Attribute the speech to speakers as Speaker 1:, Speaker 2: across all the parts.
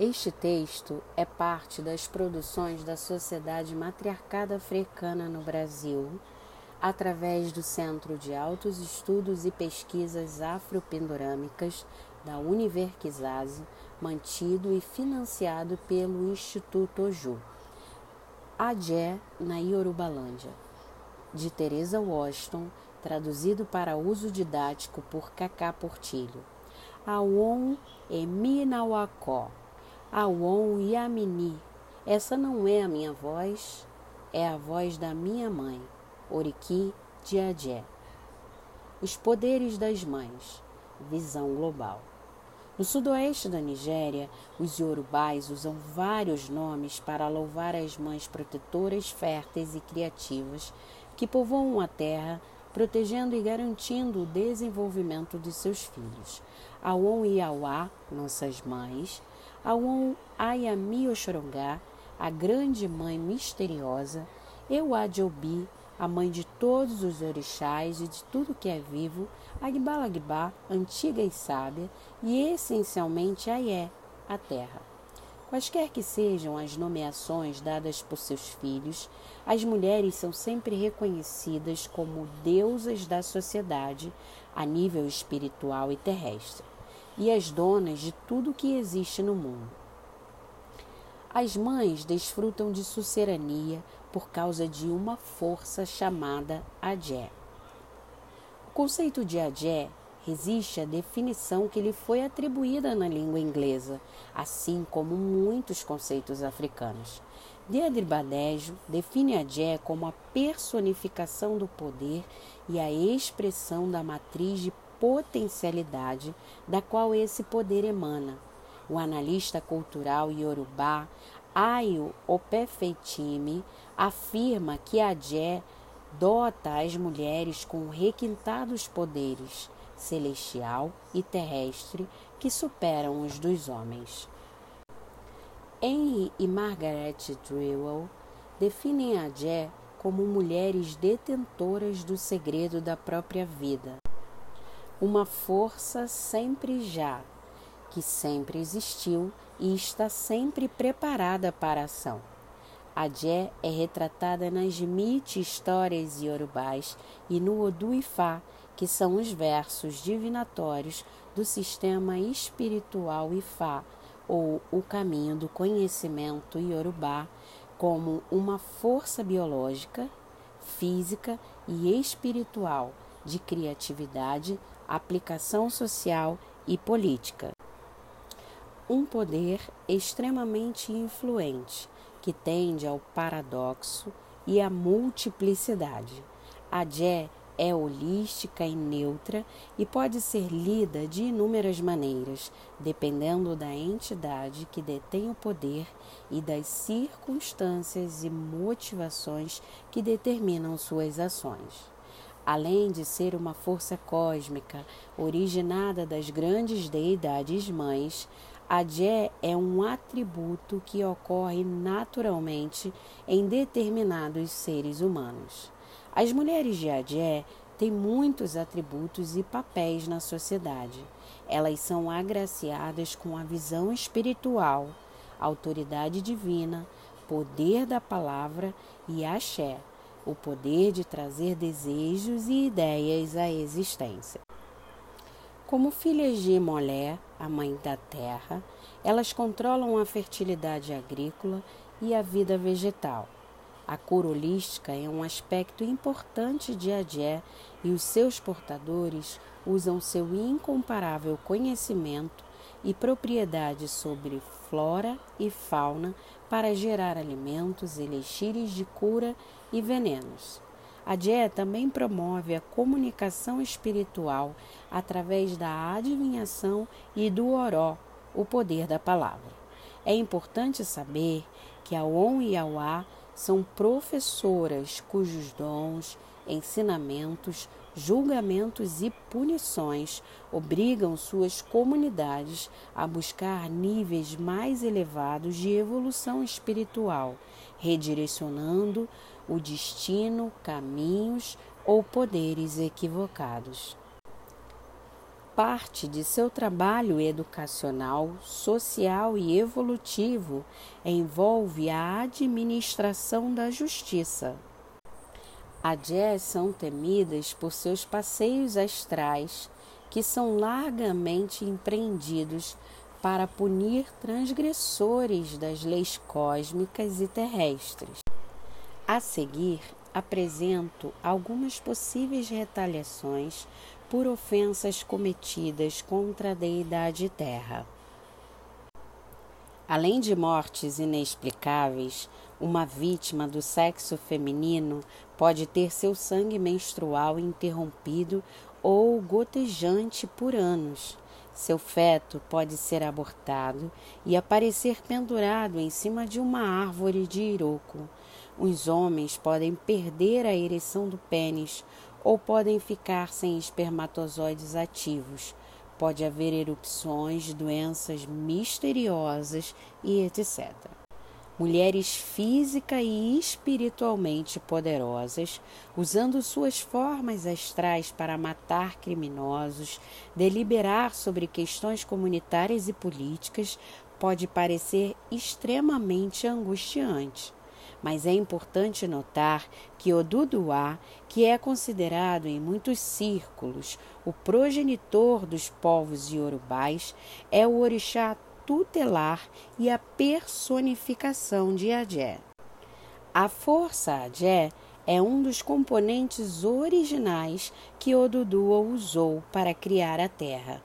Speaker 1: Este texto é parte das produções da Sociedade Matriarcada Africana no Brasil, através do Centro de Altos Estudos e Pesquisas Afropindorâmicas da Universidade, mantido e financiado pelo Instituto Oju. Adé na Yorubalândia, de Teresa Washington, traduzido para uso didático por Cacá Portilho. Awon Eminawakó Awon Yamini. Essa não é a minha voz, é a voz da minha mãe, Oriki Diadé. Os poderes das mães. Visão global. No sudoeste da Nigéria, os iorubais usam vários nomes para louvar as mães protetoras, férteis e criativas que povoam a terra, protegendo e garantindo o desenvolvimento de seus filhos. Awon Iauá, nossas mães, Awon Ayami Oxorongá, a grande mãe misteriosa, Euadiobi, a mãe de todos os orixás e de tudo que é vivo, Agbalagba, antiga e sábia, e essencialmente Ayé, a terra. Quaisquer que sejam as nomeações dadas por seus filhos, as mulheres são sempre reconhecidas como deusas da sociedade a nível espiritual e terrestre e as donas de tudo que existe no mundo. As mães desfrutam de sucerania por causa de uma força chamada Adé. O conceito de Adé resiste à definição que lhe foi atribuída na língua inglesa, assim como muitos conceitos africanos. Deidre Badejo define Adé como a personificação do poder e a expressão da matriz de potencialidade da qual esse poder emana. O analista cultural iorubá Ayo Opefeitime afirma que a Jé dota as mulheres com requintados poderes celestial e terrestre que superam os dos homens. Henry e Margaret Drewell definem a Jé como mulheres detentoras do segredo da própria vida uma força sempre já, que sempre existiu e está sempre preparada para a ação. A Jé é retratada nas mite histórias iorubais e no Odu Ifá, que são os versos divinatórios do sistema espiritual Ifá, ou o caminho do conhecimento iorubá, como uma força biológica, física e espiritual de criatividade, aplicação social e política. Um poder extremamente influente que tende ao paradoxo e à multiplicidade. A Jé é holística e neutra e pode ser lida de inúmeras maneiras, dependendo da entidade que detém o poder e das circunstâncias e motivações que determinam suas ações. Além de ser uma força cósmica originada das grandes deidades mães, a Jé é um atributo que ocorre naturalmente em determinados seres humanos. As mulheres de Adé têm muitos atributos e papéis na sociedade. Elas são agraciadas com a visão espiritual, autoridade divina, poder da palavra e axé o poder de trazer desejos e ideias à existência. Como filhas de Molé, a mãe da terra, elas controlam a fertilidade agrícola e a vida vegetal. A cura holística é um aspecto importante de Adé e os seus portadores usam seu incomparável conhecimento e propriedade sobre flora e fauna para gerar alimentos, elixires de cura e venenos. A dieta também promove a comunicação espiritual através da adivinhação e do oró, o poder da palavra. É importante saber que a On e a Wa são professoras cujos dons, ensinamentos, julgamentos e punições obrigam suas comunidades a buscar níveis mais elevados de evolução espiritual, redirecionando o destino, caminhos ou poderes equivocados. parte de seu trabalho educacional, social e evolutivo envolve a administração da justiça. Adés são temidas por seus passeios astrais, que são largamente empreendidos para punir transgressores das leis cósmicas e terrestres. A seguir, apresento algumas possíveis retaliações por ofensas cometidas contra a deidade terra. Além de mortes inexplicáveis, uma vítima do sexo feminino pode ter seu sangue menstrual interrompido ou gotejante por anos. Seu feto pode ser abortado e aparecer pendurado em cima de uma árvore de iroco. Os homens podem perder a ereção do pênis ou podem ficar sem espermatozoides ativos. Pode haver erupções, doenças misteriosas e etc. Mulheres física e espiritualmente poderosas, usando suas formas astrais para matar criminosos, deliberar sobre questões comunitárias e políticas, pode parecer extremamente angustiante. Mas é importante notar que Oduduá, que é considerado em muitos círculos o progenitor dos povos iorubais, é o orixá tutelar e a personificação de Adé. A força Adé é um dos componentes originais que Odudua usou para criar a Terra.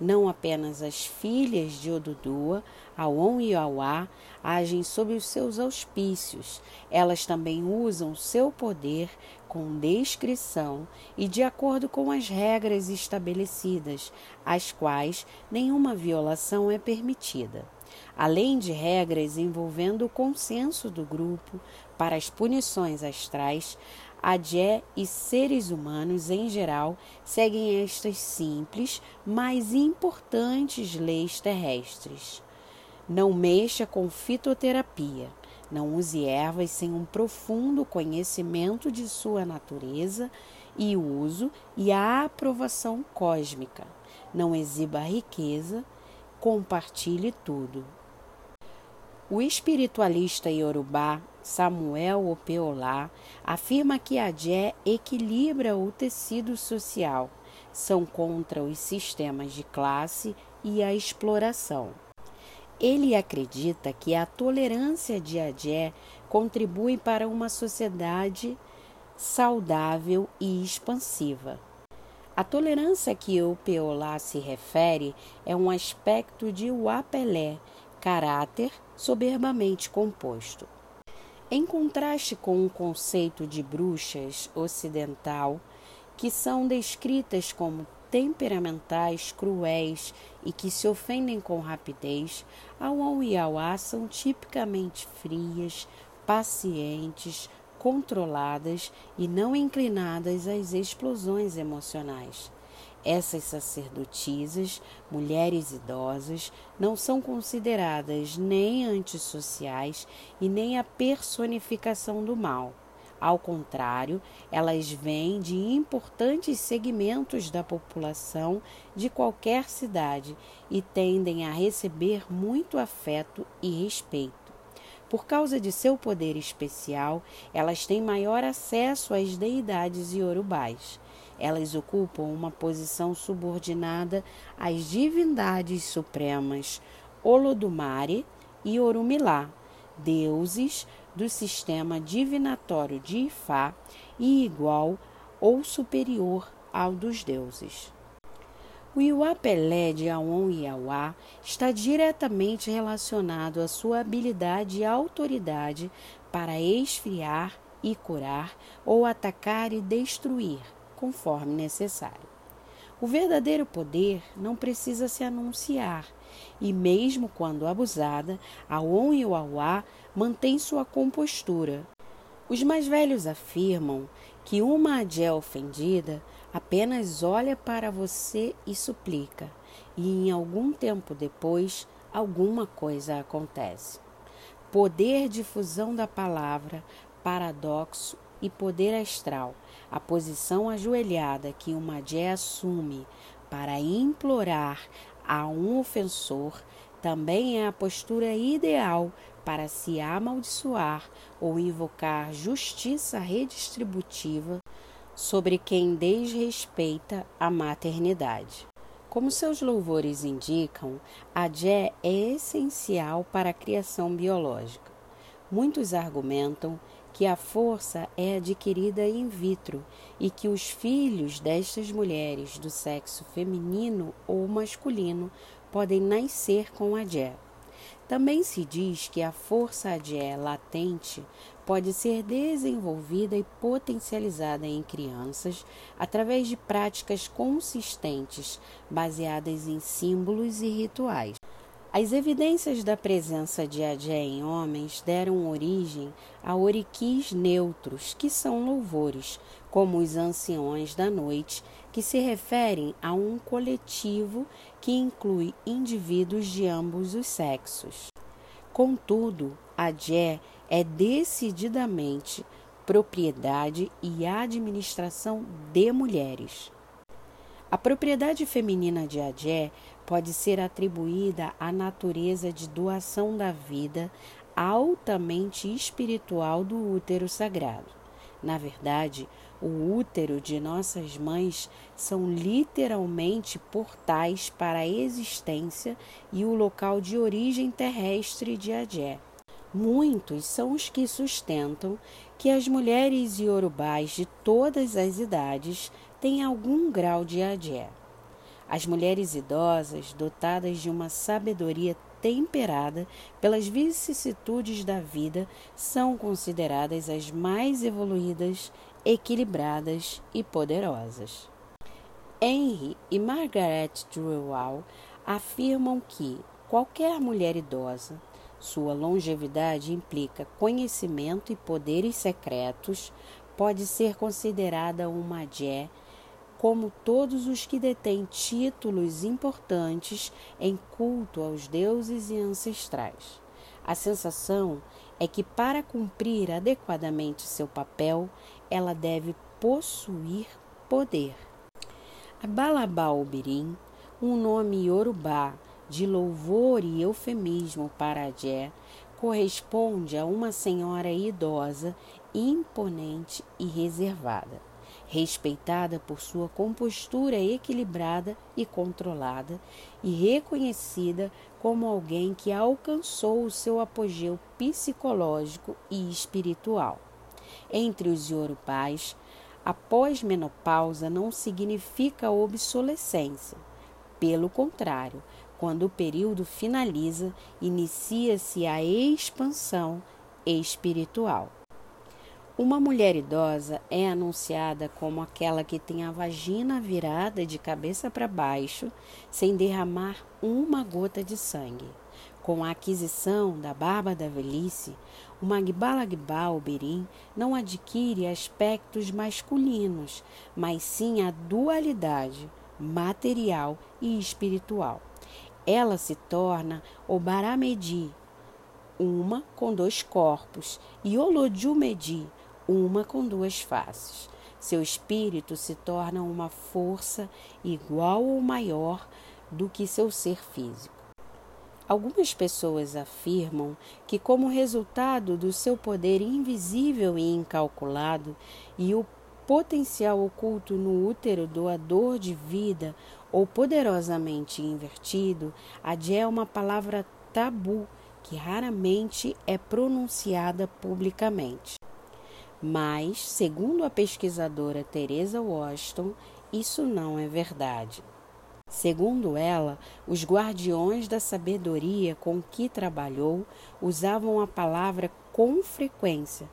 Speaker 1: Não apenas as filhas de Odudua, Aon e Auá, agem sob os seus auspícios. Elas também usam seu poder com descrição e de acordo com as regras estabelecidas, as quais nenhuma violação é permitida. Além de regras envolvendo o consenso do grupo para as punições astrais, Adé e seres humanos em geral seguem estas simples, mas importantes leis terrestres. Não mexa com fitoterapia. Não use ervas sem um profundo conhecimento de sua natureza e uso e a aprovação cósmica. Não exiba riqueza, compartilhe tudo. O espiritualista iorubá Samuel Opeolá afirma que a Jé equilibra o tecido social, são contra os sistemas de classe e a exploração. Ele acredita que a tolerância de Adé contribui para uma sociedade saudável e expansiva. A tolerância que o Peolá se refere é um aspecto de Uapelé, caráter soberbamente composto. Em contraste com o conceito de bruxas ocidental, que são descritas como temperamentais, cruéis e que se ofendem com rapidez, Auon e Auá são tipicamente frias, pacientes, controladas e não inclinadas às explosões emocionais. Essas sacerdotisas, mulheres idosas, não são consideradas nem antissociais e nem a personificação do mal. Ao contrário, elas vêm de importantes segmentos da população de qualquer cidade e tendem a receber muito afeto e respeito. Por causa de seu poder especial, elas têm maior acesso às deidades iorubais. Elas ocupam uma posição subordinada às divindades supremas Olodumare e Orumilá, deuses do sistema divinatório de Ifá e igual ou superior ao dos deuses. O Iuapelé de Aon e Auá está diretamente relacionado à sua habilidade e autoridade para esfriar e curar ou atacar e destruir, conforme necessário. O verdadeiro poder não precisa se anunciar, e mesmo quando abusada, a On e o Auá mantêm sua compostura. Os mais velhos afirmam que uma Adé ofendida apenas olha para você e suplica, e em algum tempo depois alguma coisa acontece. Poder de fusão da palavra, paradoxo e poder astral, a posição ajoelhada que uma Jé assume para implorar a um ofensor também é a postura ideal para se amaldiçoar ou invocar justiça redistributiva sobre quem desrespeita a maternidade. Como seus louvores indicam, a Jé é essencial para a criação biológica. Muitos argumentam que a força é adquirida in vitro e que os filhos destas mulheres do sexo feminino ou masculino podem nascer com a Jé. Também se diz que a força ADE latente pode ser desenvolvida e potencializada em crianças através de práticas consistentes baseadas em símbolos e rituais. As evidências da presença de ADE em homens deram origem a oriquis neutros, que são louvores, como os anciões da noite, que se referem a um coletivo que inclui indivíduos de ambos os sexos. Contudo, a Jé é decididamente propriedade e administração de mulheres. A propriedade feminina de Adé pode ser atribuída à natureza de doação da vida altamente espiritual do útero sagrado. Na verdade, o útero de nossas mães são literalmente portais para a existência e o local de origem terrestre de Adé. Muitos são os que sustentam que as mulheres iorubais de todas as idades têm algum grau de Adé. As mulheres idosas, dotadas de uma sabedoria temperada pelas vicissitudes da vida, são consideradas as mais evoluídas equilibradas e poderosas. Henry e Margaret Drewall afirmam que qualquer mulher idosa, sua longevidade implica conhecimento e poderes secretos, pode ser considerada uma Jé, como todos os que detêm títulos importantes em culto aos deuses e ancestrais. A sensação é que, para cumprir adequadamente seu papel, ela deve possuir poder. A Balabaubirim, um nome iorubá de louvor e eufemismo para Adé, corresponde a uma senhora idosa, imponente e reservada, respeitada por sua compostura equilibrada e controlada e reconhecida como alguém que alcançou o seu apogeu psicológico e espiritual. Entre os iorubais, a pós-menopausa não significa obsolescência. Pelo contrário, quando o período finaliza, inicia-se a expansão espiritual. Uma mulher idosa é anunciada como aquela que tem a vagina virada de cabeça para baixo, sem derramar uma gota de sangue. Com a aquisição da barba da velhice, o Magbalagba Oberim não adquire aspectos masculinos, mas sim a dualidade material e espiritual. Ela se torna o Baramedi, uma com dois corpos, e Olodumedi, uma com duas faces. Seu espírito se torna uma força igual ou maior do que seu ser físico. Algumas pessoas afirmam que, como resultado do seu poder invisível e incalculado e o potencial oculto no útero doador de vida ou poderosamente invertido, Adé é uma palavra tabu que raramente é pronunciada publicamente. Mas, segundo a pesquisadora Teresa Washington, isso não é verdade. Segundo ela, os guardiões da sabedoria com que trabalhou usavam a palavra com frequência,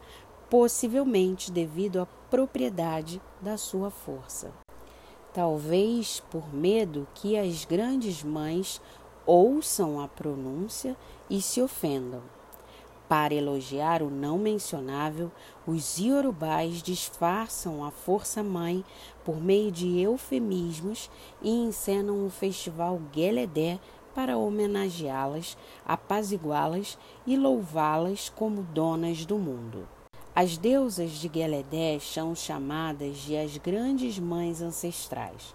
Speaker 1: possivelmente devido à propriedade da sua força. Talvez por medo que as grandes mães ouçam a pronúncia e se ofendam. Para elogiar o não mencionável, os iorubais disfarçam a força-mãe por meio de eufemismos e encenam um festival Gueledé para homenageá-las, apaziguá-las e louvá-las como donas do mundo. As deusas de Gueledé são chamadas de as grandes mães ancestrais.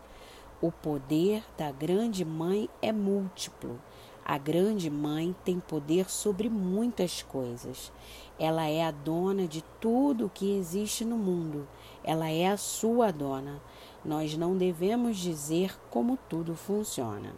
Speaker 1: O poder da grande mãe é múltiplo. A grande mãe tem poder sobre muitas coisas. Ela é a dona de tudo o que existe no mundo. Ela é a sua dona. Nós não devemos dizer como tudo funciona.